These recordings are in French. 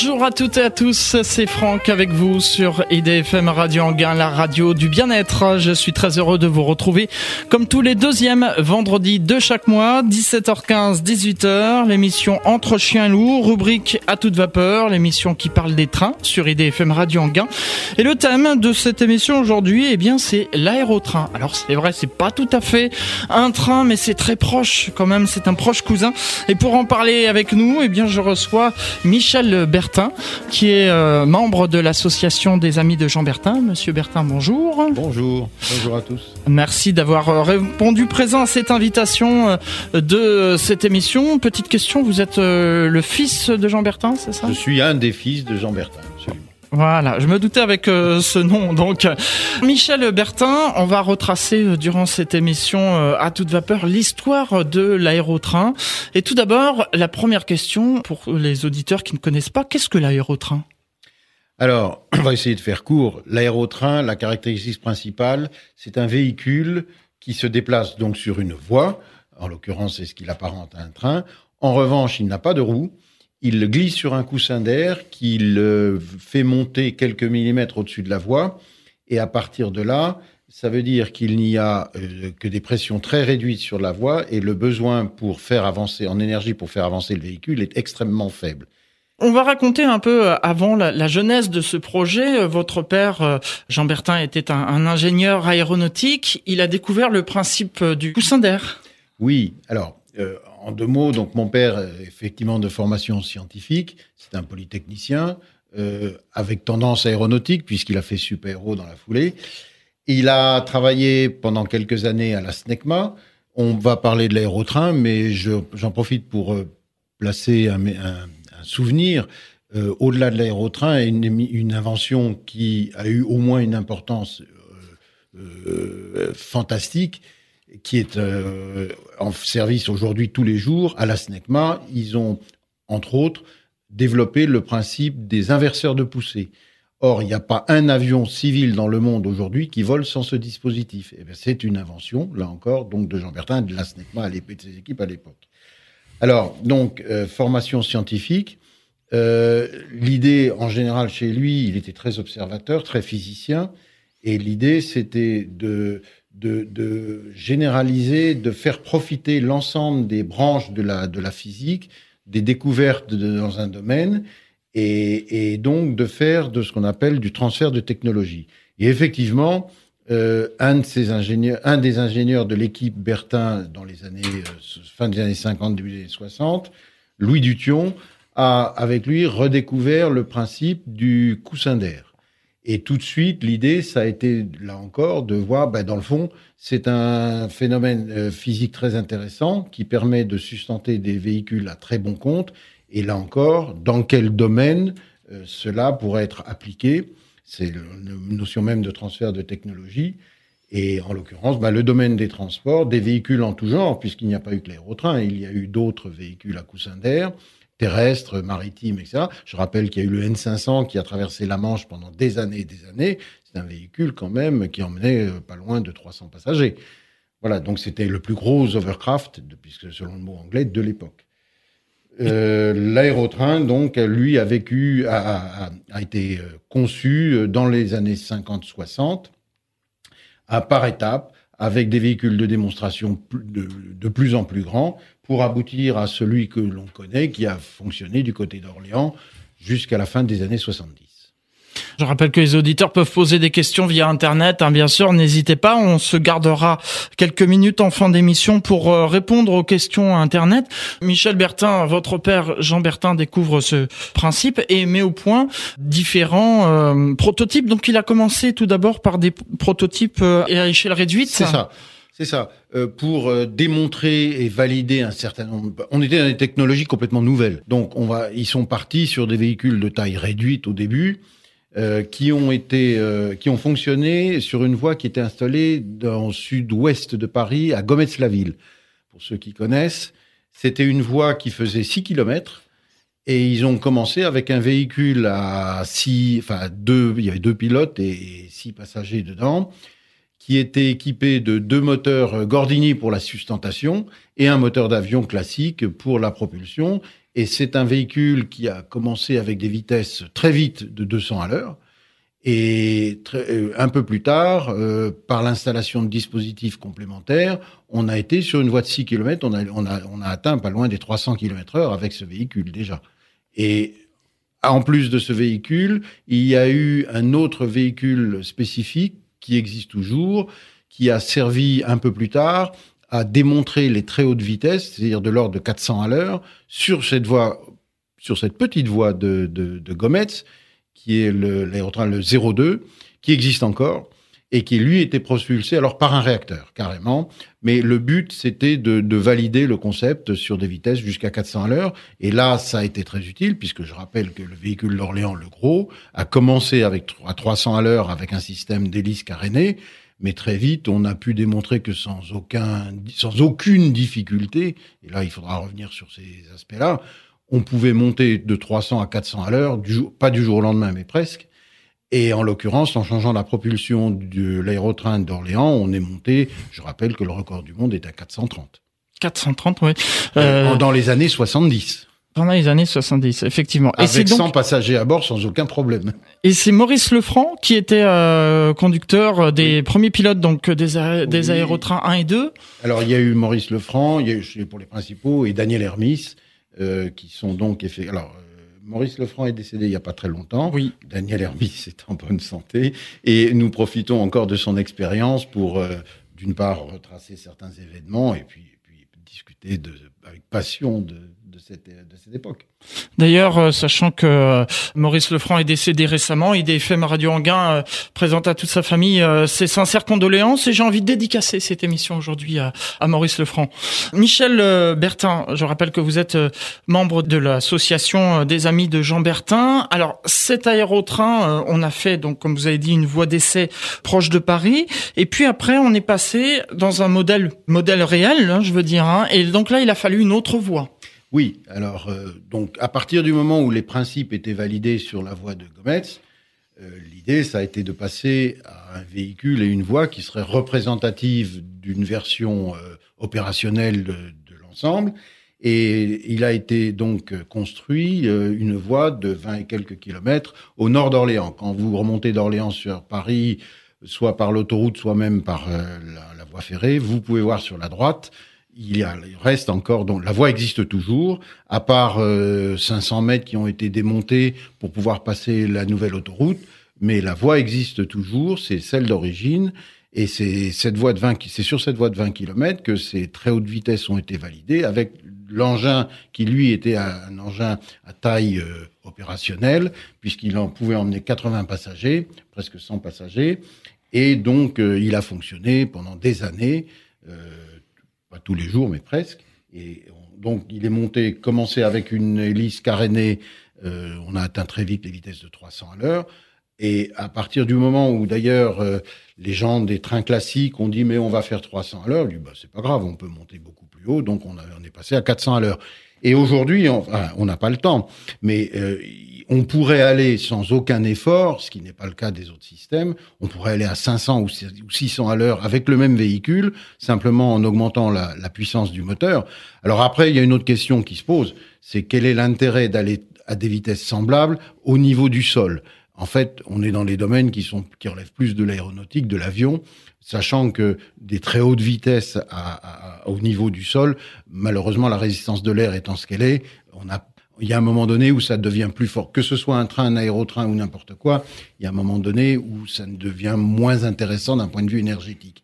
hoje Bonjour à toutes et à tous, c'est Franck avec vous sur IDFM Radio Anguin, la radio du bien-être. Je suis très heureux de vous retrouver comme tous les deuxièmes vendredis de chaque mois, 17h15, 18h, l'émission Entre chiens loups, rubrique à toute vapeur, l'émission qui parle des trains sur IDFM Radio Anguin. Et le thème de cette émission aujourd'hui, eh bien, c'est l'aérotrain. Alors c'est vrai, c'est pas tout à fait un train, mais c'est très proche quand même, c'est un proche cousin. Et pour en parler avec nous, eh bien, je reçois Michel Bertin, qui est euh, membre de l'association des amis de Jean Bertin. Monsieur Bertin, bonjour. Bonjour, bonjour à tous. Merci d'avoir euh, répondu présent à cette invitation euh, de cette émission. Petite question, vous êtes le fils de Jean Bertin, c'est ça? Je suis un des fils de Jean Bertin. Voilà, je me doutais avec euh, ce nom. Donc, Michel Bertin, on va retracer euh, durant cette émission euh, à toute vapeur l'histoire de l'aérotrain. Et tout d'abord, la première question pour les auditeurs qui ne connaissent pas, qu'est-ce que l'aérotrain? Alors, on va essayer de faire court. L'aérotrain, la caractéristique principale, c'est un véhicule qui se déplace donc sur une voie. En l'occurrence, c'est ce qu'il apparente à un train. En revanche, il n'a pas de roues il glisse sur un coussin d'air qu'il euh, fait monter quelques millimètres au-dessus de la voie. Et à partir de là, ça veut dire qu'il n'y a euh, que des pressions très réduites sur la voie et le besoin pour faire avancer, en énergie pour faire avancer le véhicule est extrêmement faible. On va raconter un peu euh, avant la, jeunesse de ce projet. Votre père, Jean Bertin, était un ingénieur aéronautique. Il a découvert le principe du coussin d'air. Oui, alors euh, en deux mots, donc mon père, effectivement de formation scientifique, c'est un polytechnicien euh, avec tendance aéronautique puisqu'il a fait super haut dans la foulée. Il a travaillé pendant quelques années à la SNECMA. On va parler de l'aérotrain, mais j'en profite pour euh, placer un, souvenir. Au-delà de l'aérotrain, une invention qui a eu au moins une importance fantastique, qui est euh, en service aujourd'hui tous les jours à la SNECMA. Ils ont, entre autres, développé le principe des inverseurs de poussée. Or, il n'y a pas un avion civil dans le monde aujourd'hui qui vole sans ce dispositif. Eh c'est une invention, là encore, donc de Jean Bertin, de la SNECMA et de ses équipes à l'époque. Alors, donc, euh, formation scientifique. Euh, l'idée, en général, chez lui, il était très observateur, très physicien. Et l'idée, c'était de de, généraliser, de faire profiter l'ensemble des branches de la, de la physique, des découvertes dans un domaine, et, donc de faire de ce qu'on appelle du transfert de technologie. Et effectivement, euh, un, de ces ingénieurs, un des ingénieurs de l'équipe Bertin dans les années euh, fin des années 50, début des années 60, Louis Dution, a avec lui redécouvert le principe du coussin d'air. Et tout de suite, l'idée, ça a été, là encore, de voir, ben, dans le fond, c'est un phénomène euh, physique très intéressant qui permet de sustenter des véhicules à très bon compte. Et là encore, dans quel domaine euh, cela pourrait être appliqué? C'est une notion même de transfert de technologie. Et en l'occurrence, ben, le domaine des transports, des véhicules en tout genre, puisqu'il n'y a pas eu que l'aérotrain, il y a eu d'autres véhicules à coussin d'air terrestre, maritime, etc. Je rappelle qu'il y a eu le N500 qui a traversé la Manche pendant des années et des années. C'est un véhicule quand même qui emmenait euh, pas loin de 300 passagers. Voilà, donc c'était le plus gros overcraft, puisque selon le mot anglais, de l'époque. Euh, l'aérotrain, donc, lui, a vécu, a, été euh, conçu dans les années 50-60, à par étapes, avec des véhicules de démonstration de, plus en plus grands, pour aboutir à celui que l'on connaît, qui a fonctionné du côté d'Orléans jusqu'à la fin des années 70. Je rappelle que les auditeurs peuvent poser des questions via Internet, hein, bien sûr, n'hésitez pas, on se gardera quelques minutes en fin d'émission pour euh, répondre aux questions Internet. Michel Bertin, votre père Jean Bertin découvre ce principe et met au point différents euh, prototypes. Donc il a commencé tout d'abord par des prototypes euh, à échelle réduite. C'est ça. C'est ça. pour démontrer et valider un certain nombre. On était dans des technologies complètement nouvelles. Donc, on va, ils sont partis sur des véhicules de taille réduite au début. Euh, qui ont été, euh, qui ont fonctionné sur une voie qui était installée dans le sud-ouest de Paris, à Gomez-la-Ville. Pour ceux qui connaissent, c'était une voie qui faisait 6 km et ils ont commencé avec un véhicule à six, enfin deux, il y avait deux pilotes et six passagers dedans, qui était équipé de deux moteurs Gordini pour la sustentation et un moteur d'avion classique pour la propulsion Et c'est un véhicule qui a commencé avec des vitesses très vite de 200 à l'heure. Et euh, un peu plus tard, euh, par l'installation de dispositifs complémentaires, on a été sur une voie de 6 km, on a, atteint pas loin des 300 km heure avec ce véhicule déjà. Et en plus de ce véhicule, il y a eu un autre véhicule spécifique qui existe toujours, qui a servi un peu plus tard à démontrer les très hautes vitesses, c'est-à-dire de l'ordre de 400 à l'heure, sur cette voie, sur cette petite voie de, de, Gometz, qui est l'aérotrain le, 02, qui existe encore et qui lui était propulsé alors par un réacteur carrément. Mais le but c'était de, de, valider le concept sur des vitesses jusqu'à 400 à l'heure. Et là, ça a été très utile puisque je rappelle que le véhicule d'Orléans, le gros, a commencé avec à 300 à l'heure avec un système d'hélice carénée. Mais très vite, on a pu démontrer que sans aucun, sans aucune difficulté, et là, il faudra revenir sur ces aspects-là, on pouvait monter de 300 à 400 à l'heure, pas du jour au lendemain, mais presque. Et en l'occurrence, en changeant la propulsion de l'aérotrain d'Orléans, on est monté, je rappelle que le record du monde est à 430. 430, oui. Euh, dans les années 70. Pendant les années 70, effectivement. Avec et 100 passagers à bord sans aucun problème. Et c'est Maurice Lefranc qui était euh, conducteur des premiers pilotes donc des, des aérotrains 1 et 2. Alors il y a eu Maurice Lefranc, il y a eu pour les principaux et Daniel Hermis euh, qui sont donc effet. Alors euh, Maurice Lefranc est décédé il n'y a pas très longtemps. Oui. Daniel Hermis est en bonne santé et nous profitons encore de son expérience pour euh, d'une part retracer certains événements et puis, et puis discuter de, avec passion de cette, de cette époque. D'ailleurs, euh, sachant que euh, Maurice Lefranc est décédé récemment, IDFM Radio Anguin euh, présente à toute sa famille ses sincères condoléances et j'ai envie de dédicacer cette émission aujourd'hui à, à, Maurice Lefranc. Michel Bertin, je rappelle que vous êtes membre de l'association des amis de Jean Bertin. Alors, cet aérotrain, on a fait, donc comme vous avez dit, une voie d'essai proche de Paris et puis après, on est passé dans un modèle modèle réel, hein, je veux dire, hein, et donc là, il a fallu une autre voie. Oui, alors euh, donc à partir du moment où les principes étaient validés sur la voie de Gometz, euh, l'idée ça a été de passer à un véhicule et une voie qui serait représentative d'une version euh, opérationnelle de, de l'ensemble. Et il a été donc construit une voie de 20 et quelques kilomètres au nord d'Orléans. Quand vous remontez d'Orléans sur Paris, soit par l'autoroute, soit même par la, la voie ferrée, vous pouvez voir sur la droite il, reste encore, donc la voie existe toujours, à part 500 euh, mètres qui ont été démontés pour pouvoir passer la nouvelle autoroute, mais la voie existe toujours, c'est celle d'origine, et c'est cette voie de 20, c'est sur cette voie de 20 km que ces très hautes vitesses ont été validées, avec l'engin qui lui était un engin à taille euh, opérationnelle, puisqu'il en pouvait emmener 80 passagers, presque 100 passagers, et donc euh, il a fonctionné pendant des années pas tous les jours, mais presque. Et donc, il est monté, commencé avec une hélice carénée. Euh, on a atteint très vite les vitesses de 300 à l'heure. Et à partir du moment où, d'ailleurs, euh, les gens des trains classiques ont dit, mais on va faire 300 à l'heure, lui, bah, c'est pas grave, on peut monter beaucoup plus haut. Donc, on, a, on est passé à 400 à l'heure. Et aujourd'hui, on n'a pas le temps, mais euh, on pourrait aller sans aucun effort, ce qui n'est pas le cas des autres systèmes, on pourrait aller à 500 ou 600 à l'heure avec le même véhicule, simplement en augmentant la, puissance du moteur. Alors après, il y a une autre question qui se pose, c'est quel est l'intérêt d'aller à des vitesses semblables au niveau du sol? En fait, on est dans les domaines qui sont qui relèvent plus de l'aéronautique, de l'avion, sachant que des très hautes vitesses au niveau du sol, malheureusement, la résistance de l'air étant ce qu'elle est, on a il y a un moment donné où ça devient plus fort. Que ce soit un train, un aérotrain ou n'importe quoi, il y a un moment donné où ça devient moins intéressant d'un point de vue énergétique.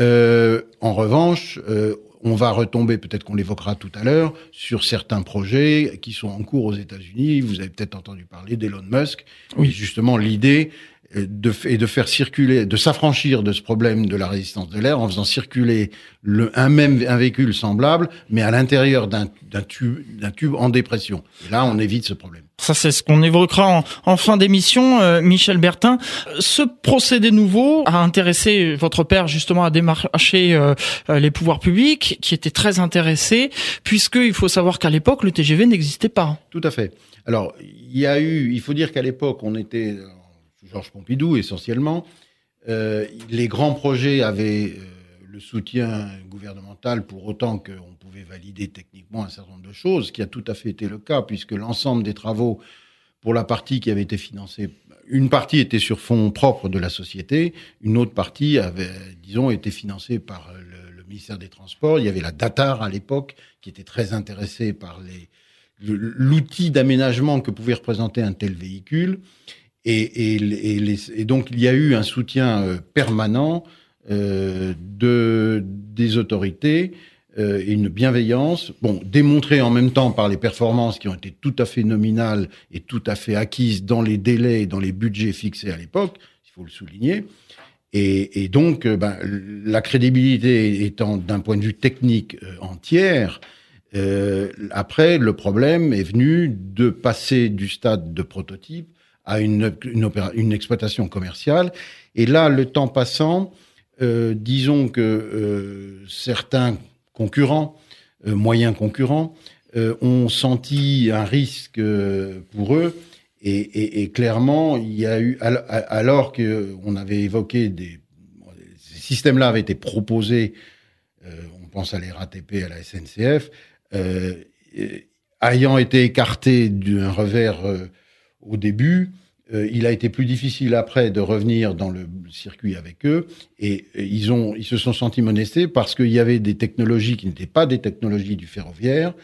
Euh, en revanche, euh, on va retomber, peut-être qu'on l'évoquera tout à l'heure, sur certains projets qui sont en cours aux États-Unis. Vous avez peut-être entendu parler d'Elon Musk. Oui. Justement, l'idée de, et de faire circuler, de s'affranchir de ce problème de la résistance de l'air en faisant circuler le, un même un véhicule semblable, mais à l'intérieur d'un tube, d'un tube en dépression. Et là, on évite ce problème. Ça, c'est ce qu'on évoquera en, en fin d'émission, euh, Michel Bertin. Ce procédé nouveau a intéressé votre père justement à démarcher euh, euh, les pouvoirs publics, qui étaient très intéressés, puisque il faut savoir qu'à l'époque, le TGV n'existait pas. Tout à fait. Alors, il y a eu, il faut dire qu'à l'époque, on était Georges Pompidou essentiellement. Euh, les grands projets avaient euh, le soutien gouvernemental pour autant qu'on pouvait valider techniquement un certain nombre de choses, ce qui a tout à fait été le cas, puisque l'ensemble des travaux pour la partie qui avait été financée, une partie était sur fonds propres de la société, une autre partie avait, disons, été financée par le, ministère des Transports. Il y avait la DATAR à l'époque, qui était très intéressée par l'outil d'aménagement que pouvait représenter un tel véhicule. Et, donc, il y a eu un soutien euh, permanent euh, de, des autorités euh, et une bienveillance, bon, démontrée en même temps par les performances qui ont été tout à fait nominales et tout à fait acquises dans les délais et dans les budgets fixés à l'époque, il faut le souligner. Et, donc, ben, la crédibilité étant d'un point de vue technique entière, après, le problème est venu de passer du stade de prototype à une, une, exploitation commerciale. Et là, le temps passant, euh, disons que euh, certains concurrents, euh, moyens concurrents, ont senti un risque pour eux. Et, clairement, il y a eu, alors qu'on avait évoqué des, ces systèmes-là avaient été proposés, on pense à la RATP, à la SNCF, ayant été écartés d'un revers au début, euh, il a été plus difficile après de revenir dans le circuit avec eux. Et, ils ont ils se sont sentis monestés parce qu'il y avait des technologies qui n'étaient pas des technologies du ferroviaire.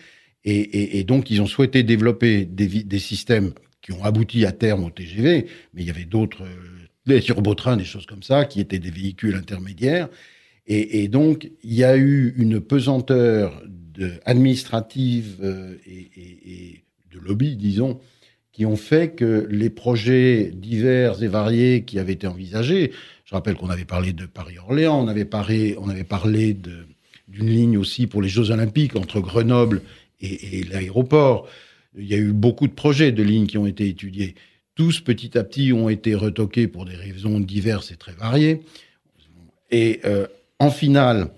Et, donc ils ont souhaité développer des, systèmes qui ont abouti à terme au TGV, mais il y avait d'autres euh, des turbotrains, des choses comme ça qui étaient des véhicules intermédiaires. Et, donc il y a eu une pesanteur administrative euh, et de lobby, disons, qui ont fait que les projets divers et variés qui avaient été envisagés, je rappelle qu'on avait parlé de Paris-Orléans, on avait parlé, d'une ligne aussi pour les Jeux Olympiques entre Grenoble et, et l'aéroport. Il y a eu beaucoup de projets de lignes qui ont été étudiés. Tous, petit à petit, ont été retoqués pour des raisons diverses et très variées. Et euh, en finale,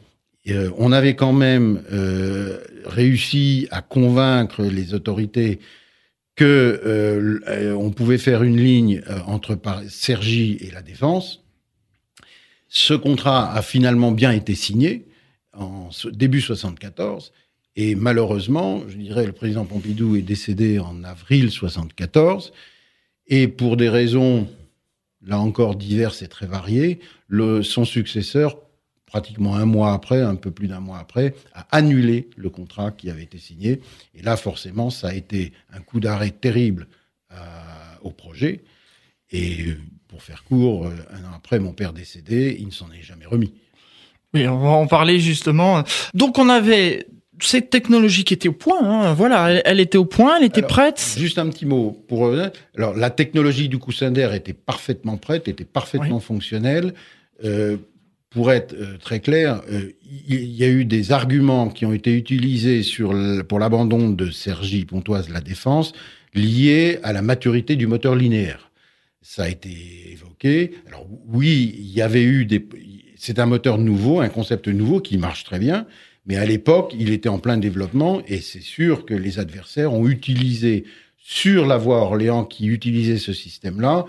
euh, on avait quand même euh, réussi à convaincre les autorités que euh, on pouvait faire une ligne euh, entre Sergi et la Défense. Ce contrat a finalement bien été signé en début 74 et malheureusement, je dirais, le président Pompidou est décédé en avril 74 et pour des raisons là encore diverses et très variées, son successeur pratiquement un mois après, un peu plus d'un mois après, a annulé le contrat qui avait été signé. Et là, forcément, ça a été un coup d'arrêt terrible euh, au projet. Et pour faire court, euh, un an après, mon père décédé, il ne s'en est jamais remis. Oui, on va en parler justement. Donc on avait cette technologie qui était au point, hein, voilà, elle, était au point, elle était prête. Juste un petit mot pour revenir. Alors la technologie du coussin d'air était parfaitement prête, était parfaitement oui. fonctionnelle. Euh, pour être euh, très clair, euh, il y a eu des arguments qui ont été utilisés pour l'abandon de Sergi Pontoise la Défense liés à la maturité du moteur linéaire. Ça a été évoqué. Alors oui, il y avait eu des. C'est un moteur nouveau, un concept nouveau qui marche très bien, mais à l'époque, il était en plein développement et c'est sûr que les adversaires ont utilisé sur la voie Orléans qui utilisait ce système-là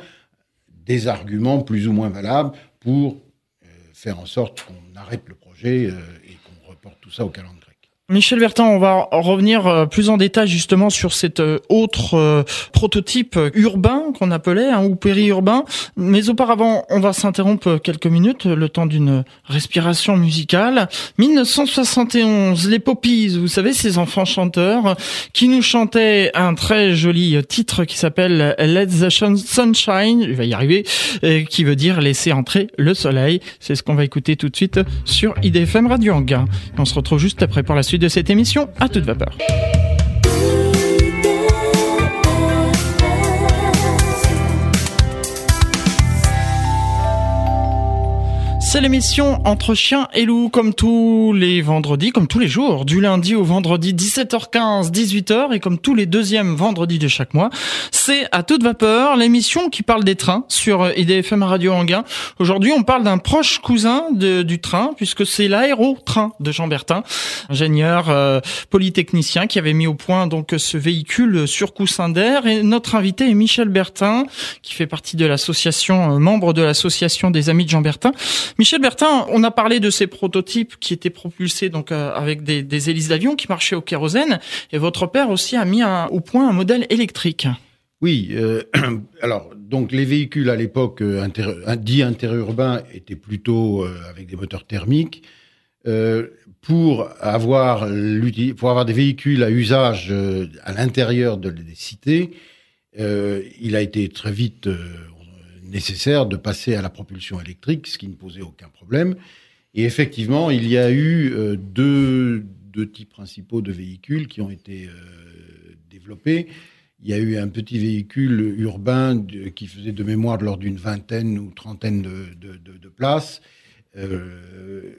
des arguments plus ou moins valables pour faire en sorte qu'on arrête le projet euh, et qu'on reporte tout ça au calendrier. Michel Bertin, on va revenir euh, plus en détail justement sur cet euh, autre euh, prototype urbain qu'on appelait hein, ou périurbain. Mais auparavant, on va s'interrompre quelques minutes, le temps d'une respiration musicale. 1971, les Poppies, vous savez, ces enfants chanteurs qui nous chantaient un très joli titre qui s'appelle Let the Sunshine, il va y arriver, qui veut dire laisser entrer le soleil. C'est ce qu'on va écouter tout de suite sur IDFM Radio Anguin. On se retrouve juste après pour la suite de cette émission à toute vapeur. C'est l'émission Entre chiens et loups, comme tous les vendredis, comme tous les jours, du lundi au vendredi, 17h15, 18h, et comme tous les deuxièmes vendredis de chaque mois. C'est à toute vapeur, l'émission qui parle des trains sur IDFM Radio Anguin. Aujourd'hui, on parle d'un proche cousin du train, puisque c'est l'aéro-train de Jean Bertin, ingénieur euh, polytechnicien qui avait mis au point donc ce véhicule sur coussin d'air. Et notre invité est Michel Bertin, qui fait partie de l'association, euh, membre de l'association des Amis de Jean Bertin. Michel Bertin, on a parlé de ces prototypes qui étaient propulsés donc euh, avec des, hélices d'avion qui marchaient au kérosène, et votre père aussi a mis au point un modèle électrique. Oui, euh, alors donc les véhicules à l'époque euh, dits interurbains étaient plutôt avec des moteurs thermiques. Pour avoir pour avoir des véhicules à usage à l'intérieur de, des cités, il a été très vite nécessaire de passer à la propulsion électrique, ce qui ne posait aucun problème. Et effectivement, il y a eu deux, deux types principaux de véhicules qui ont été développés. Il y a eu un petit véhicule urbain qui faisait de mémoire de l'ordre d'une vingtaine ou trentaine de, places, euh,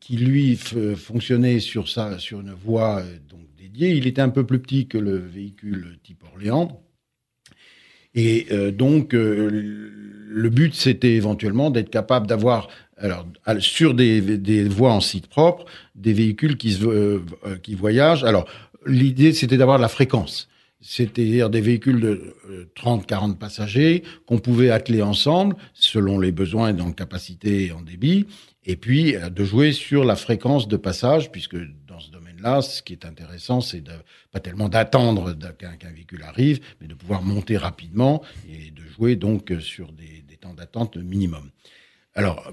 qui lui fonctionnait sur, sur une voie euh, donc, dédiée. Il était un peu plus petit que le véhicule type Orléans. Et euh, donc, le but, c'était éventuellement d'être capable d'avoir, alors, sur des, des, voies en site propre, des véhicules qui, se, qui voyagent. Alors, l'idée, c'était d'avoir la fréquence c'est-à-dire des véhicules de 30-40 euh, passagers qu'on pouvait atteler ensemble selon les besoins dans capacité et en débit, et puis euh, de jouer sur la fréquence de passage, puisque domaine-là, ce qui est intéressant, c'est pas tellement d'attendre qu'un véhicule arrive, mais de pouvoir monter rapidement et de jouer donc sur des, temps d'attente minimum. Alors,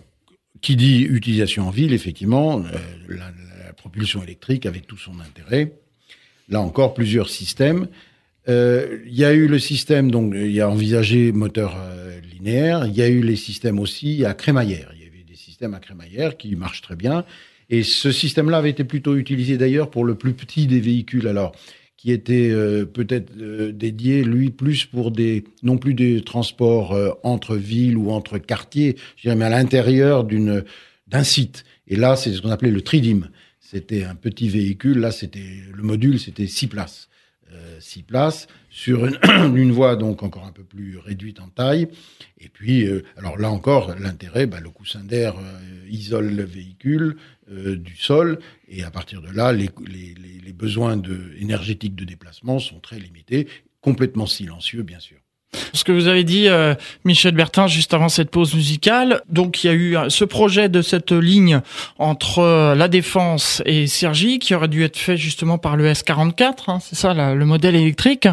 qui dit utilisation en ville, effectivement, euh, la, la propulsion électrique avait tout son intérêt. Là encore, plusieurs systèmes. Euh, il y a eu le système, donc il y a envisagé moteur euh, linéaire. Il y a eu les systèmes aussi à crémaillère. Il y avait des systèmes à crémaillère qui marchent très bien. Et ce système-là avait été plutôt utilisé d'ailleurs pour le plus petit des véhicules. Alors, qui était euh, peut-être dédié, lui, plus pour des, non plus des transports entre villes ou entre quartiers, je dirais, mais à l'intérieur d'une, d'un site. Et là, c'est ce qu'on appelait le tridim. C'était un petit véhicule. Là, c'était, le module, c'était six places. Euh, six places sur une, une, voie donc encore un peu plus réduite en taille. Et puis, euh, alors là encore, l'intérêt, bah, le coussin d'air euh, isole le véhicule du sol, et à partir de là, les, les, les besoins de, énergétiques de déplacement sont très limités, complètement silencieux, bien sûr. Ce que vous avez dit, euh, Michel Bertin, juste avant cette pause musicale. Donc, il y a eu ce projet de cette ligne entre euh, la Défense et Sergi qui aurait dû être fait justement par le S44. Hein, c'est ça, le modèle électrique,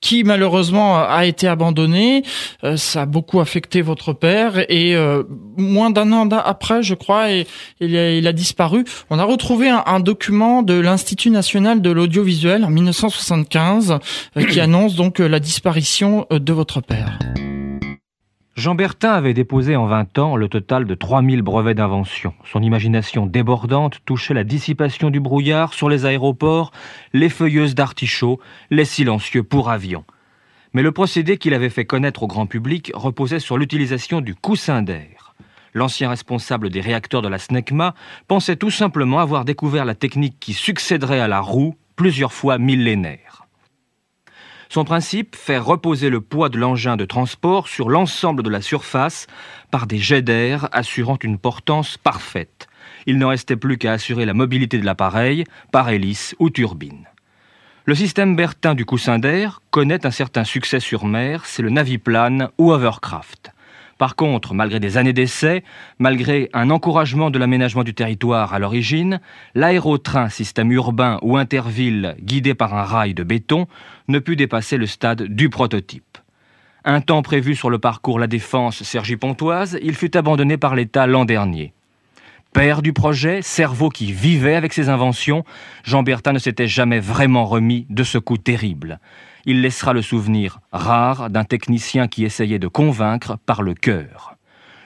qui malheureusement a été abandonné. Euh, ça a beaucoup affecté votre père et moins d'un an après, je crois, il, a, disparu. On a retrouvé un, un document de l'Institut national de l'audiovisuel en 1975 qui annonce donc la disparition de votre père. Jean Bertin avait déposé en 20 ans le total de 3000 brevets d'invention. Son imagination débordante touchait la dissipation du brouillard sur les aéroports, les feuilleuses d'artichauts, les silencieux pour avions. Mais le procédé qu'il avait fait connaître au grand public reposait sur l'utilisation du coussin d'air. L'ancien responsable des réacteurs de la SNECMA pensait tout simplement avoir découvert la technique qui succéderait à la roue, plusieurs fois millénaire. Son principe, faire reposer le poids de l'engin de transport sur l'ensemble de la surface par des jets d'air assurant une portance parfaite. Il ne restait plus qu'à assurer la mobilité de l'appareil par hélice ou turbine. Le système Bertin du coussin d'air connaît un certain succès sur mer, c'est le Naviplane ou Hovercraft. Par contre, malgré des années d'essais, malgré un encouragement de l'aménagement du territoire à l'origine, l'aérotrain système urbain ou interville guidé par un rail de béton ne put dépasser le stade du prototype. Un temps prévu sur le parcours La Défense Cergy-Pontoise, il fut abandonné par l'État l'an dernier. Père du projet, cerveau qui vivait avec ses inventions, Jean Bertin ne s'était jamais vraiment remis de ce coup terrible il laissera le souvenir rare d'un technicien qui essayait de convaincre par le cœur.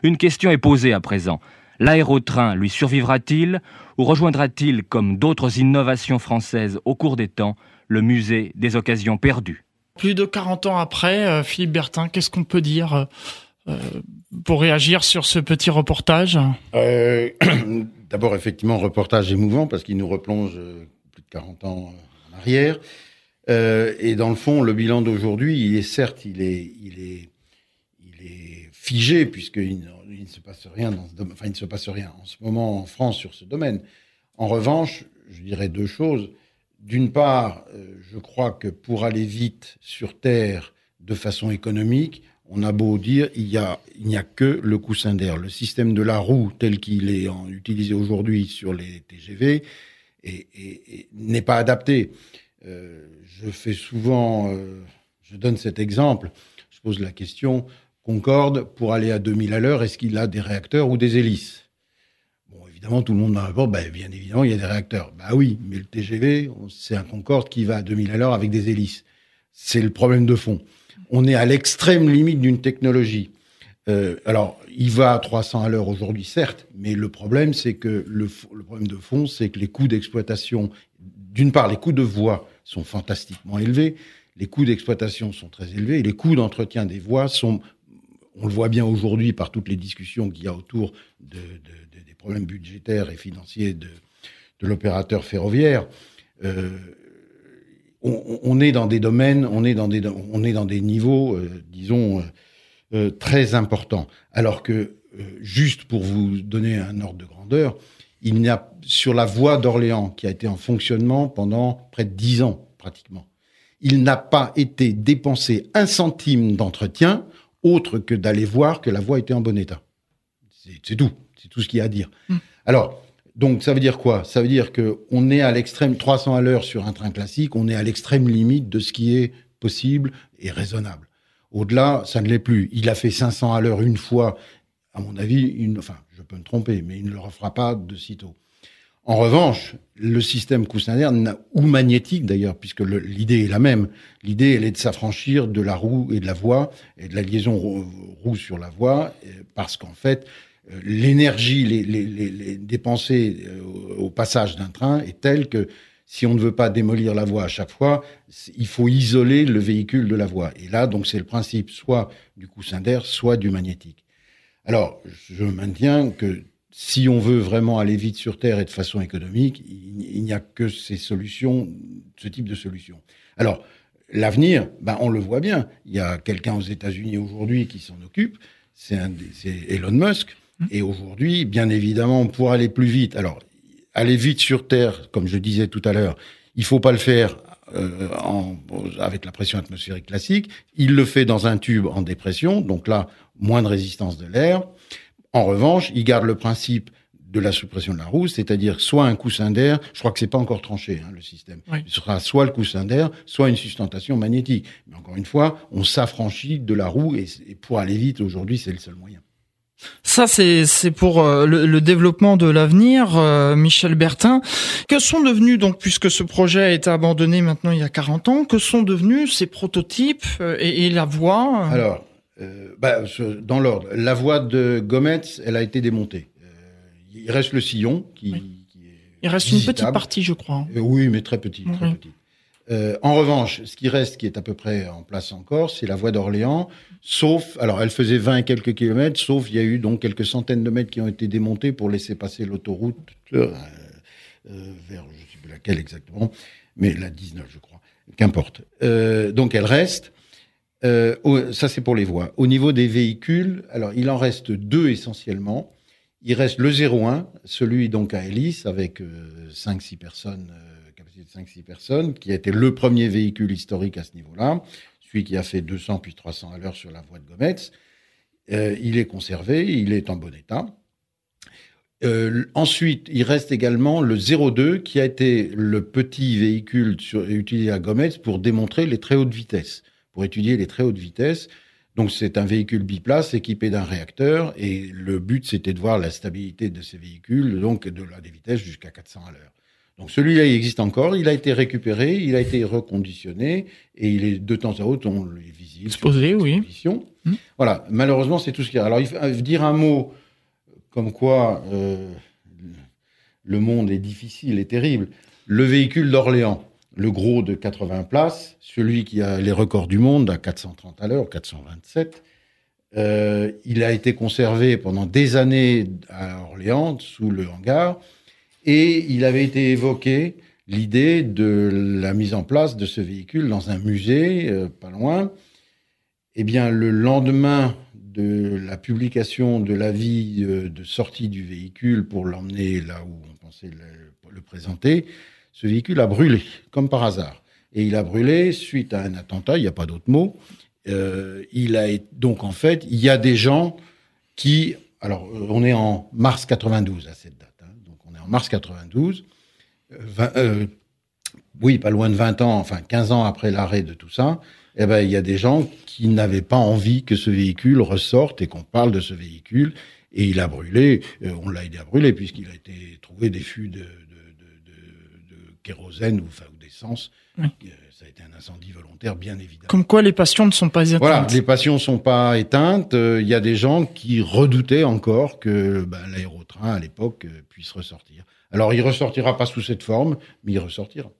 Une question est posée à présent. L'aérotrain lui survivra-t-il ou rejoindra-t-il, comme d'autres innovations françaises au cours des temps, le musée des occasions perdues? Plus de 40 ans après, euh, Philippe Bertin, qu'est-ce qu'on peut dire euh, euh, pour réagir sur ce petit reportage? D'abord, effectivement, reportage émouvant parce qu'il nous replonge plus de 40 ans en arrière. Euh, et dans le fond, le bilan d'aujourd'hui, il est certes, il est, il est, il est figé puisqu'il ne, il ne se passe rien dans Enfin, il ne se passe rien en ce moment en France sur ce domaine. En revanche, je dirais deux choses. D'une part, euh, je crois que pour aller vite sur Terre de façon économique, on a beau dire, il y a, n'y a que le coussin d'air. Le système de la roue tel qu'il est utilisé aujourd'hui sur les TGV n'est pas adapté. Euh, je fais souvent, euh, je donne cet exemple, je pose la question, Concorde, pour aller à 2000 à l'heure, est-ce qu'il a des réacteurs ou des hélices? Bon, évidemment, tout le monde m'a répondu, ben, bien évidemment, il y a des réacteurs. Bah oui, mais le TGV, c'est un Concorde qui va à 2000 à l'heure avec des hélices. C'est le problème de fond. On est à l'extrême limite d'une technologie. Euh, alors, il va à 300 à l'heure aujourd'hui, certes, mais le problème, c'est que le, problème de fond, c'est que les coûts d'exploitation, d'une part, les coûts de voies sont fantastiquement élevés, les coûts d'exploitation sont très élevés, et les coûts d'entretien des voies sont on le voit bien aujourd'hui par toutes les discussions qu'il y a autour de, des problèmes budgétaires et financiers de, l'opérateur ferroviaire. Euh, on, est dans des domaines, on est dans des, on est dans des niveaux, euh, disons, euh, très importants. Alors que, juste pour vous donner un ordre de grandeur, il n'y a sur la voie d'Orléans, qui a été en fonctionnement pendant près de dix ans pratiquement, il n'a pas été dépensé un centime d'entretien autre que d'aller voir que la voie était en bon état. C'est tout. C'est tout ce qu'il y a à dire. Hmm. Alors, donc ça veut dire quoi? Ça veut dire que on est à l'extrême 300 à l'heure sur un train classique, on est à l'extrême limite de ce qui est possible et raisonnable. Au-delà, ça ne l'est plus. Il a fait 500 à l'heure une fois, à mon avis, une, enfin, je peux me tromper, mais il ne le refera pas de sitôt. En revanche, le système coussin ou magnétique d'ailleurs, puisque l'idée est la même, l'idée elle est de s'affranchir de la roue et de la voie, et de la liaison roue sur la voie, parce qu'en fait, euh, l'énergie dépensée euh, au passage d'un train est telle que si on ne veut pas démolir la voie à chaque fois, il faut isoler le véhicule de la voie. Et là, donc, c'est le principe soit du coussin d'air, soit du magnétique. Alors, je maintiens que si on veut vraiment aller vite sur Terre et de façon économique, il, n'y a que ces solutions, ce type de solutions. Alors, l'avenir, ben, on le voit bien. Il y a quelqu'un aux États-Unis aujourd'hui qui s'en occupe, c'est Elon Musk. Mmh. Et aujourd'hui, bien évidemment, pour aller plus vite, alors, aller vite sur Terre, comme je disais tout à l'heure, il faut pas le faire euh, en, avec la pression atmosphérique classique. Il le fait dans un tube en dépression, donc là, moins de résistance de l'air. En revanche, il garde le principe de la suppression de la roue, c'est-à-dire soit un coussin d'air, je crois que c'est pas encore tranché hein, le système, ce sera soit le coussin d'air, soit une sustentation magnétique. Mais encore une fois, on s'affranchit de la roue et, pour aller vite aujourd'hui, c'est le seul moyen. Ça, c'est pour euh, le, développement de l'avenir, euh, Michel Bertin. Que sont devenus, donc, puisque ce projet a été abandonné maintenant il y a 40 ans, que sont devenus ces prototypes euh, et, et la voie Alors, bah, dans l'ordre. La voie de Gometz, elle a été démontée. Il reste le sillon qui, qui est Il reste une petite partie, je crois. Hein. Oui, mais très petit. Très petit. Euh, en revanche, ce qui reste, qui est à peu près en place encore, c'est la voie d'Orléans, sauf, alors elle faisait 20 et quelques kilomètres, sauf il y a eu donc quelques centaines de mètres qui ont été démontés pour laisser passer l'autoroute euh, vers, je sais plus laquelle exactement, mais la 19, je crois, qu'importe. donc elle reste. Euh, ça, c'est pour les voies. Au niveau des véhicules, alors il en reste deux essentiellement. Il reste le 01, celui donc à hélice avec 5-6 euh, personnes, euh, capacité de 5-6 personnes, qui a été le premier véhicule historique à ce niveau-là, celui qui a fait 200 puis 300 à l'heure sur la voie de Gometz. Euh, il est conservé, il est en bon état. Euh, ensuite, il reste également le 02 qui a été le petit véhicule utilisé à Gometz pour démontrer les très hautes vitesses pour étudier les très hautes vitesses. Donc c'est un véhicule biplace équipé d'un réacteur et le but c'était de voir la stabilité de ces véhicules, donc de des vitesses jusqu'à 400 à l'heure. Donc celui-là il existe encore, il a été récupéré, il a été reconditionné et il est de temps à autre on le visite. Exposé, oui. Mmh. Voilà, malheureusement c'est tout ce qu'il y a. Alors il faut dire un mot comme quoi euh, le monde est difficile et terrible. Le véhicule d'Orléans le gros de 80 places, celui qui a les records du monde à 430 à l'heure, 427. Euh, il a été conservé pendant des années à Orléans, sous le hangar, et il avait été évoqué l'idée de la mise en place de ce véhicule dans un musée, euh, pas loin. Eh bien, le lendemain de la publication de l'avis euh, de sortie du véhicule pour l'emmener là où on pensait le présenter, ce véhicule a brûlé, comme par hasard. Et il a brûlé suite à un attentat, il n'y a pas d'autre mot. Euh, il a donc en fait, il y a des gens qui, alors on est en mars 92 à cette date, hein, donc on est en mars 92, euh, oui, pas loin de 20 ans, enfin 15 ans après l'arrêt de tout ça, eh ben il y a des gens qui n'avaient pas envie que ce véhicule ressorte et qu'on parle de ce véhicule. Et il a brûlé, on l'a aidé à brûler puisqu'il a été trouvé des fûts de, kérosène ou, enfin, ou d'essence. Euh, ça a été un incendie volontaire, bien évidemment. Comme quoi, les passions ne sont pas éteintes. Voilà, les passions ne sont pas éteintes. Euh, il y a des gens qui redoutaient encore que ben, l'aérotrain, à l'époque, euh, puisse ressortir. Alors, il ressortira pas sous cette forme, mais il ressortira.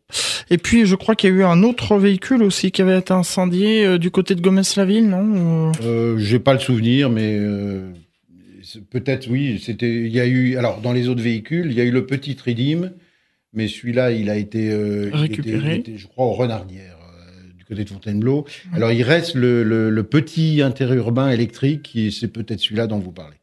Et puis, je crois qu'il y a eu un autre véhicule aussi qui avait été incendié du côté de Gomez-la-Ville, non euh, J'ai pas le souvenir, mais peut-être oui. C'était, il y a eu, alors dans les autres véhicules, il y a eu le petit Tridim mais celui-là, il a été euh, récupéré, je crois, au Renardière, euh, du côté de Fontainebleau. Alors, il reste le, le, le petit interurbain électrique, et c'est peut-être celui-là dont vous parlez.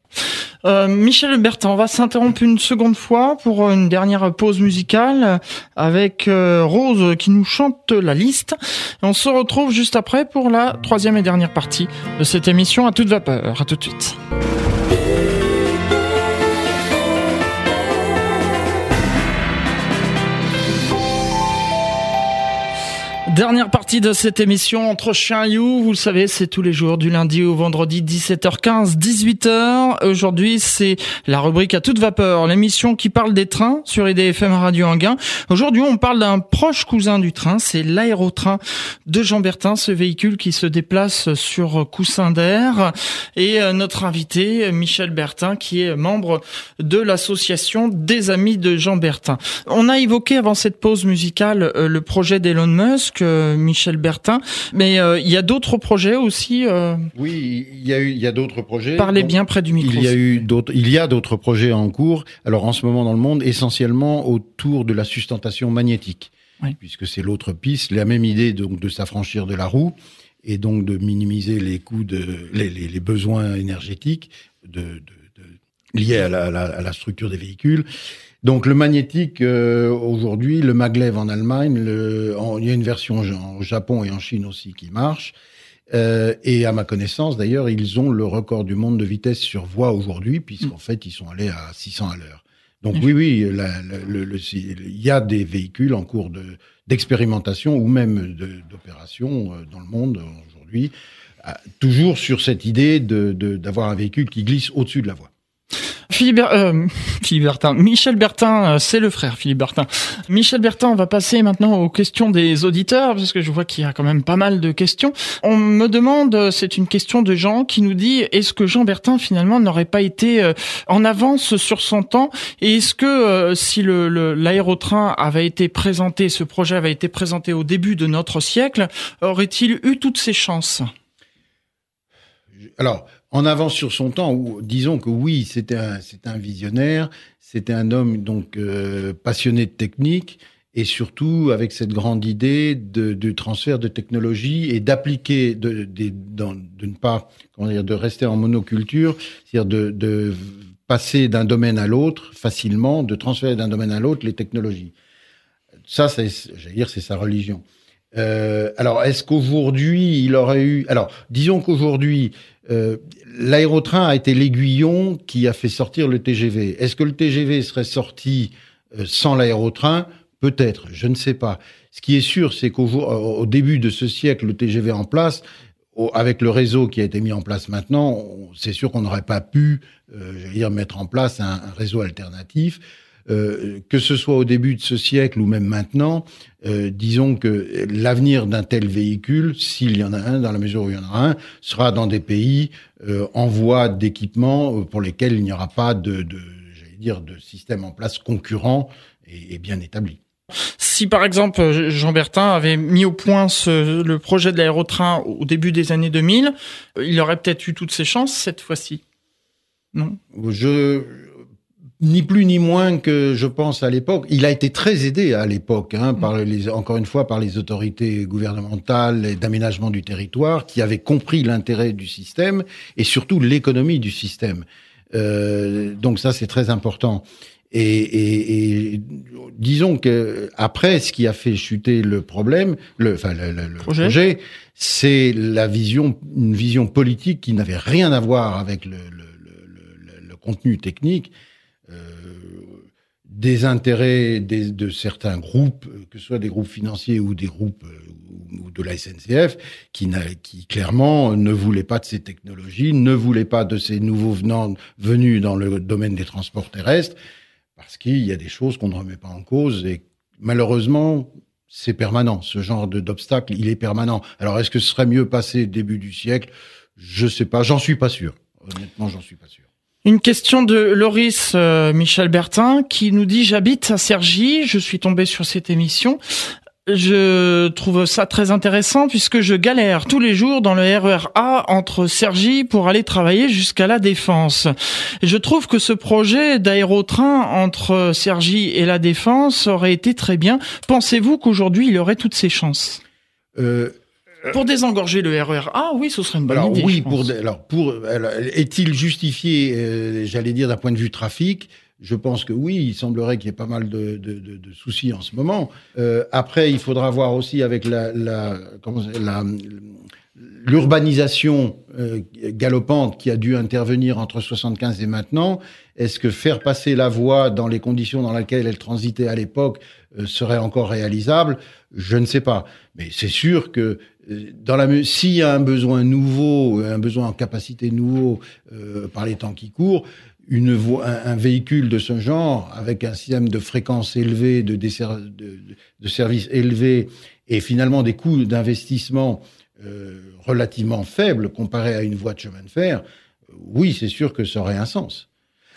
Euh, Michel Bertin, on va s'interrompre une seconde fois pour une dernière pause musicale avec euh, Rose qui nous chante la liste. Et on se retrouve juste après pour la troisième et dernière partie de cette émission à toute vapeur. À tout de suite. Dernière partie de cette émission entre chien et vous le savez, c'est tous les jours du lundi au vendredi 17h15, 18h. Aujourd'hui, c'est la rubrique à toute vapeur, l'émission qui parle des trains sur IDFM Radio Anguin. Aujourd'hui, on parle d'un proche cousin du train, c'est l'aérotrain de Jean Bertin, ce véhicule qui se déplace sur coussin d'air et euh, notre invité Michel Bertin qui est membre de l'association des amis de Jean Bertin. On a évoqué avant cette pause musicale euh, le projet d'Elon Musk Michel Bertin. Mais euh, il y a d'autres projets aussi. Euh, oui, il y a eu, il y a d'autres projets. Parlez bien près du micro. Il y a eu d'autres, il y a d'autres projets en cours. Alors en ce moment dans le monde, essentiellement autour de la sustentation magnétique, puisque c'est l'autre piste. La même idée donc de s'affranchir de la roue et donc de minimiser les coûts de les, les, besoins énergétiques de, de, de liés à la, à la, structure des véhicules. Donc le magnétique euh, aujourd'hui, le maglev en Allemagne, le, il y a une version au Japon et en Chine aussi qui marche. Euh, et à ma connaissance, d'ailleurs, ils ont le record du monde de vitesse sur voie aujourd'hui, puisqu'en mm. fait, ils sont allés à 600 à l'heure. Donc oui, oui, il y a des véhicules en cours de d'expérimentation ou même d'opération euh, dans le monde aujourd'hui, toujours sur cette idée de d'avoir un véhicule qui glisse au-dessus de la voie. Philippe, euh, Philippe Bertin, Michel Bertin, euh, c'est le frère Philippe Bertin. Michel Bertin, on va passer maintenant aux questions des auditeurs parce que je vois qu'il y a quand même pas mal de questions. On me demande, c'est une question de Jean qui nous dit est-ce que Jean Bertin finalement n'aurait pas été euh, en avance sur son temps? Et est-ce que euh, si le l'aérotrain avait été présenté, ce projet avait été présenté au début de notre siècle, aurait-il eu toutes ses chances? Alors, en avance sur son temps, disons que oui, c'était un, un visionnaire, c'était un homme donc euh, passionné de technique et surtout avec cette grande idée de, de transfert de technologie et d'appliquer, de, de, de, ne pas, comment dire, de rester en monoculture, c'est-à-dire de, de passer d'un domaine à l'autre facilement, de transférer d'un domaine à l'autre les technologies. Ça, c'est, j'allais dire, c'est sa religion. Euh, alors, est-ce qu'aujourd'hui, il aurait eu... Alors, disons qu'aujourd'hui, euh, l'aérotrain a été l'aiguillon qui a fait sortir le TGV. Est-ce que le TGV serait sorti euh, sans l'aérotrain? Peut-être, je ne sais pas. Ce qui est sûr, c'est qu'au au début de ce siècle, le TGV en place, avec le réseau qui a été mis en place maintenant, c'est sûr qu'on n'aurait pas pu, euh, dire, mettre en place un réseau alternatif. Euh, que ce soit au début de ce siècle ou même maintenant, euh, disons que l'avenir d'un tel véhicule, s'il y en a un, dans la mesure où il y en a un, sera dans des pays euh, en voie d'équipement pour lesquels il n'y aura pas de, de j'allais dire, de système en place concurrent et, et bien établi. Si par exemple Jean Bertin avait mis au point ce, le projet de l'aérotrain au début des années 2000, il aurait peut-être eu toutes ses chances cette fois-ci. Non? Je ni plus ni moins que je pense à l'époque. Il a été très aidé à l'époque, hein, par les, encore une fois, par les autorités gouvernementales et d'aménagement du territoire qui avaient compris l'intérêt du système et surtout l'économie du système. Euh, donc ça, c'est très important. Et, disons que après, ce qui a fait chuter le problème, le, enfin le, projet, c'est la vision, une vision politique qui n'avait rien à voir avec le, contenu technique. Euh, des intérêts de certains groupes, que ce soit des groupes financiers ou des groupes euh, ou de la SNCF, qui, qui clairement ne voulaient pas de ces technologies, ne voulaient pas de ces nouveaux venants venus dans le domaine des transports terrestres, parce qu'il y a des choses qu'on ne remet pas en cause et malheureusement, c'est permanent. Ce genre d'obstacle, il est permanent. Alors, est-ce que ce serait mieux passé début du siècle? Je sais pas. J'en suis pas sûr. Honnêtement, j'en suis pas sûr. Une question de Loris euh, Michel Bertin qui nous dit j'habite à Cergy, je suis tombé sur cette émission. Je trouve ça très intéressant puisque je galère tous les jours dans le RER A entre Cergy pour aller travailler jusqu'à la Défense. je trouve que ce projet d'aérotrain entre Cergy et la Défense aurait été très bien. Pensez-vous qu'aujourd'hui il aurait toutes ses chances? Euh, pour désengorger le RER A, oui, ce serait une bonne alors, idée. Oui, pour alors pour est-il justifié, euh, j'allais dire d'un point de vue trafic? Je pense que oui. Il semblerait qu'il y ait pas mal de, de, de, de soucis en ce moment. Euh, après, il faudra voir aussi avec la, la, la l'urbanisation euh, galopante qui a dû intervenir entre 75 et maintenant, est-ce que faire passer la voie dans les conditions dans lesquelles elle transitait à l'époque euh, serait encore réalisable? Je ne sais pas. Mais c'est sûr que euh, dans la s'il y a un besoin nouveau, un besoin en capacité nouveau par les temps qui courent, un, véhicule de ce genre, avec un système de fréquence élevée, de, de services élevés, et finalement des coûts d'investissement euh, relativement faible comparé à une voie de chemin de fer, euh, oui, c'est sûr que ça aurait un sens.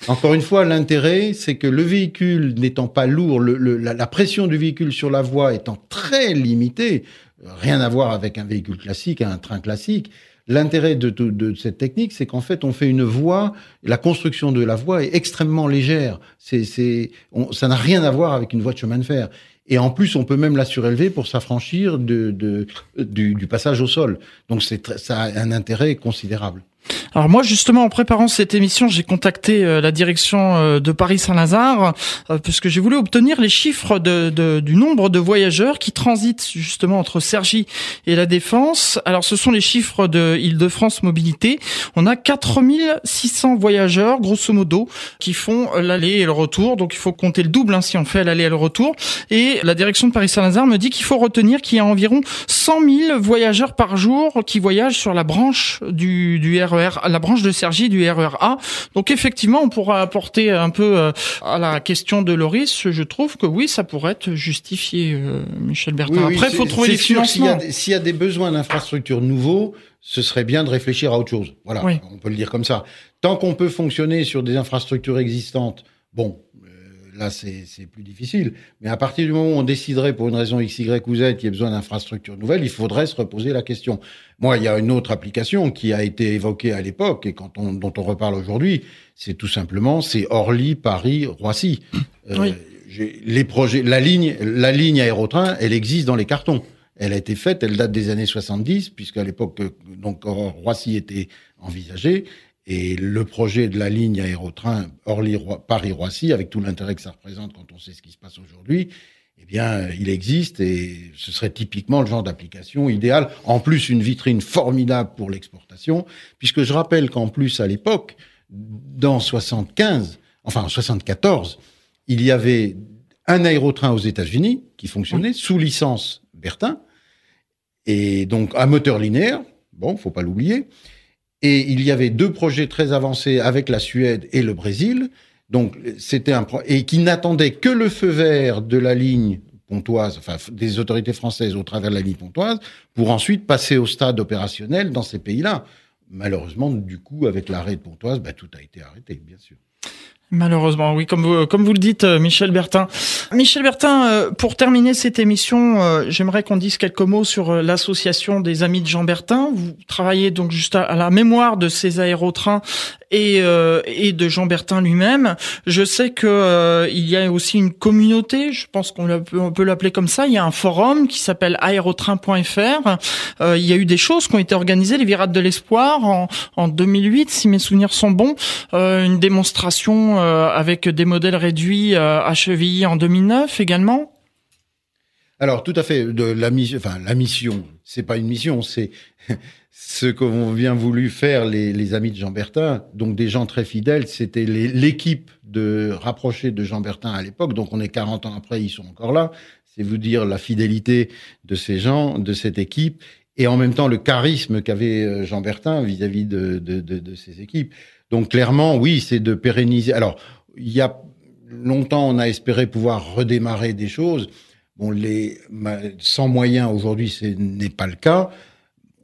Encore une fois, l'intérêt, c'est que le véhicule n'étant pas lourd, la, pression du véhicule sur la voie étant très limitée, euh, rien à voir avec un véhicule classique, un train classique. L'intérêt de, cette technique, c'est qu'en fait, on fait une voie, la construction de la voie est extrêmement légère. C'est, ça n'a rien à voir avec une voie de chemin de fer. Et en plus, on peut même la surélever pour s'affranchir de, du, du, passage au sol. Donc, c'est, ça a un intérêt considérable. Alors moi justement en préparant cette émission, j'ai contacté euh, la direction euh, de Paris Saint-Lazare euh, puisque j'ai voulu obtenir les chiffres de, du nombre de voyageurs qui transitent justement entre Cergy et la Défense. Alors ce sont les chiffres de Île-de-France Mobilité. On a 4600 voyageurs grosso modo qui font l'aller et le retour. Donc il faut compter le double hein, si on fait l'aller et le retour. Et la direction de Paris Saint-Lazare me dit qu'il faut retenir qu'il y a environ 100 000 voyageurs par jour qui voyagent sur la branche du, du RER E la branche de Sergi du RERA. Donc effectivement, on pourra apporter un peu euh, à la question de Loris. Je trouve que oui, ça pourrait être justifié, euh, Michel Bertin. Après, il faut trouver les financements. S'il y, a des besoins d'infrastructures nouveaux, ce serait bien de réfléchir à autre chose. Voilà, on peut le dire comme ça. Tant qu'on peut fonctionner sur des infrastructures existantes, bon, là, c'est plus difficile. Mais à partir du moment où on déciderait pour une raison X, Y ou Z qu'il y ait besoin d'infrastructures nouvelles, il faudrait se reposer la question. Moi, il y a une autre application qui a été évoquée à l'époque et quand on, dont on reparle aujourd'hui, c'est tout simplement, c'est Orly, Paris, Roissy. Euh, les projets, la ligne, la ligne aérotrain, elle existe dans les cartons. Elle a été faite, elle date des années 70, puisqu'à l'époque, euh, donc Roissy était envisagé. Et le projet de la ligne aérotrain Orly-Paris-Roissy, avec tout l'intérêt que ça représente quand on sait ce qui se passe aujourd'hui, eh bien, il existe et ce serait typiquement le genre d'application idéal. En plus, une vitrine formidable pour l'exportation, puisque je rappelle qu'en plus, à l'époque, dans 75, enfin en 74, il y avait un aérotrain aux États-Unis qui fonctionnait sous licence Bertin, et donc un moteur linéaire, bon, faut pas l'oublier, et il y avait deux projets très avancés avec la Suède et le Brésil. Donc, c'était un et qui n'attendait que le feu vert de la ligne pontoise, enfin des autorités françaises au travers de la ligne pontoise, pour ensuite passer au stade opérationnel dans ces pays-là. Malheureusement, du coup, avec l'arrêt de Pontoise, bah, tout a été arrêté, bien sûr. Malheureusement, oui, comme vous, comme vous le dites, euh, Michel Bertin. Michel Bertin, euh, pour terminer cette émission, euh, j'aimerais qu'on dise quelques mots sur l'association des Amis de Jean Bertin. Vous travaillez donc juste à, la mémoire de ces aérotrains et, et de Jean Bertin lui-même. Je sais que il y a aussi une communauté, je pense qu'on peut, peut l'appeler comme ça. Il y a un forum qui s'appelle aérotrain.fr. il y a eu des choses qui ont été organisées, les Virades de l'espoir en, en 2008, si mes souvenirs sont bons, une démonstration avec des modèles réduits à Chevilly en 2009 également? Alors tout à fait. La mission, enfin la mission, c'est pas une mission, c'est ce qu'ont bien voulu faire les, amis de Jean Bertin. Donc des gens très fidèles. C'était l'équipe de rapprochée de Jean Bertin à l'époque. Donc on est 40 ans après, ils sont encore là. C'est vous dire la fidélité de ces gens, de cette équipe, et en même temps le charisme qu'avait euh, Jean Bertin vis-à-vis de, de, de ses équipes. Donc clairement, oui, c'est de pérenniser. Alors il y a longtemps, on a espéré pouvoir redémarrer des choses. Bon, les, sans moyens aujourd'hui, ce n'est pas le cas.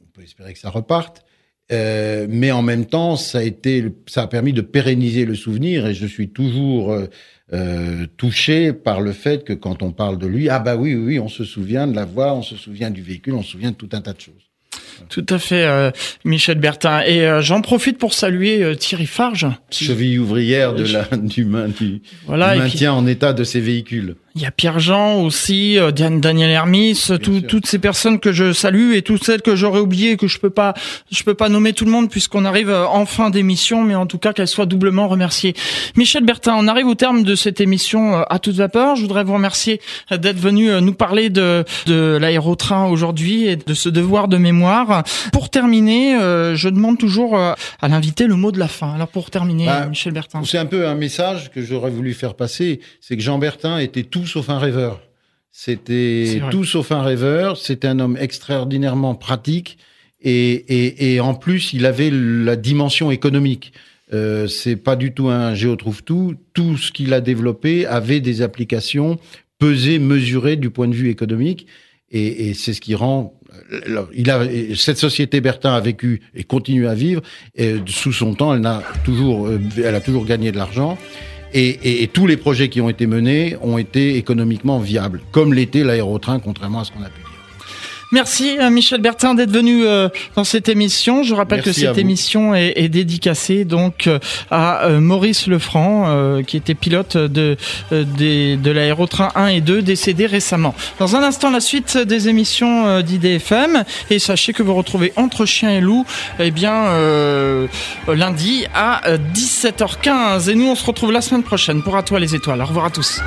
On peut espérer que ça reparte. Euh, mais en même temps, ça a permis de pérenniser le souvenir et je suis toujours euh, euh, touché par le fait que quand on parle de lui, ah bah oui, oui, oui, on se souvient de la voix, on se souvient du véhicule, on se souvient de tout un tas de choses. Tout à fait, euh, Michel Bertin. Et euh, j'en profite pour saluer euh, Thierry Farge. Cheville ouvrière de la, du, du, voilà, maintien en état de ces véhicules. Il y a Pierre Jean aussi, euh, Daniel Hermis, toutes ces personnes que je salue et toutes celles que j'aurais oubliées que je peux pas, je peux pas nommer tout le monde puisqu'on arrive euh, en fin d'émission, mais en tout cas qu'elles soient doublement remerciées. Michel Bertin, on arrive au terme de cette émission euh, à toute vapeur. Je voudrais vous remercier d'être venu nous parler de, de l'aérotrain aujourd'hui et de ce devoir de mémoire. Pour terminer, je demande toujours à l'invité le mot de la fin. Alors pour terminer, bah, Michel Bertin. C'est un peu un message que j'aurais voulu faire passer, c'est que Jean Bertin était tout tout sauf un rêveur. C'était tout sauf un rêveur. C'était un homme extraordinairement pratique et, et, et, en plus, il avait la dimension économique. Euh, c'est pas du tout un géotrouve tout. Tout ce qu'il a développé avait des applications pesées, mesurées du point de vue économique. Et, et c'est ce qui rend. Il a cette société Bertin a vécu et continue à vivre. Et sous son temps, elle a toujours, euh, elle a toujours gagné de l'argent. Et, tous les projets qui ont été menés ont été économiquement viables, comme l'était l'aérotrain, contrairement à ce qu'on a pu. Merci à Michel Bertin d'être venu euh, dans cette émission. Je rappelle que cette émission est, est, dédicacée donc euh, à euh, Maurice Lefranc, qui était pilote de, de, de l'aérotrain 1 et 2, décédé récemment. Dans un instant, la suite des émissions d'IDFM. Et sachez que vous retrouvez Entre Chien et Loup eh bien, lundi à 17h15. Et nous, on se retrouve la semaine prochaine pour À toi les étoiles. Au revoir à tous.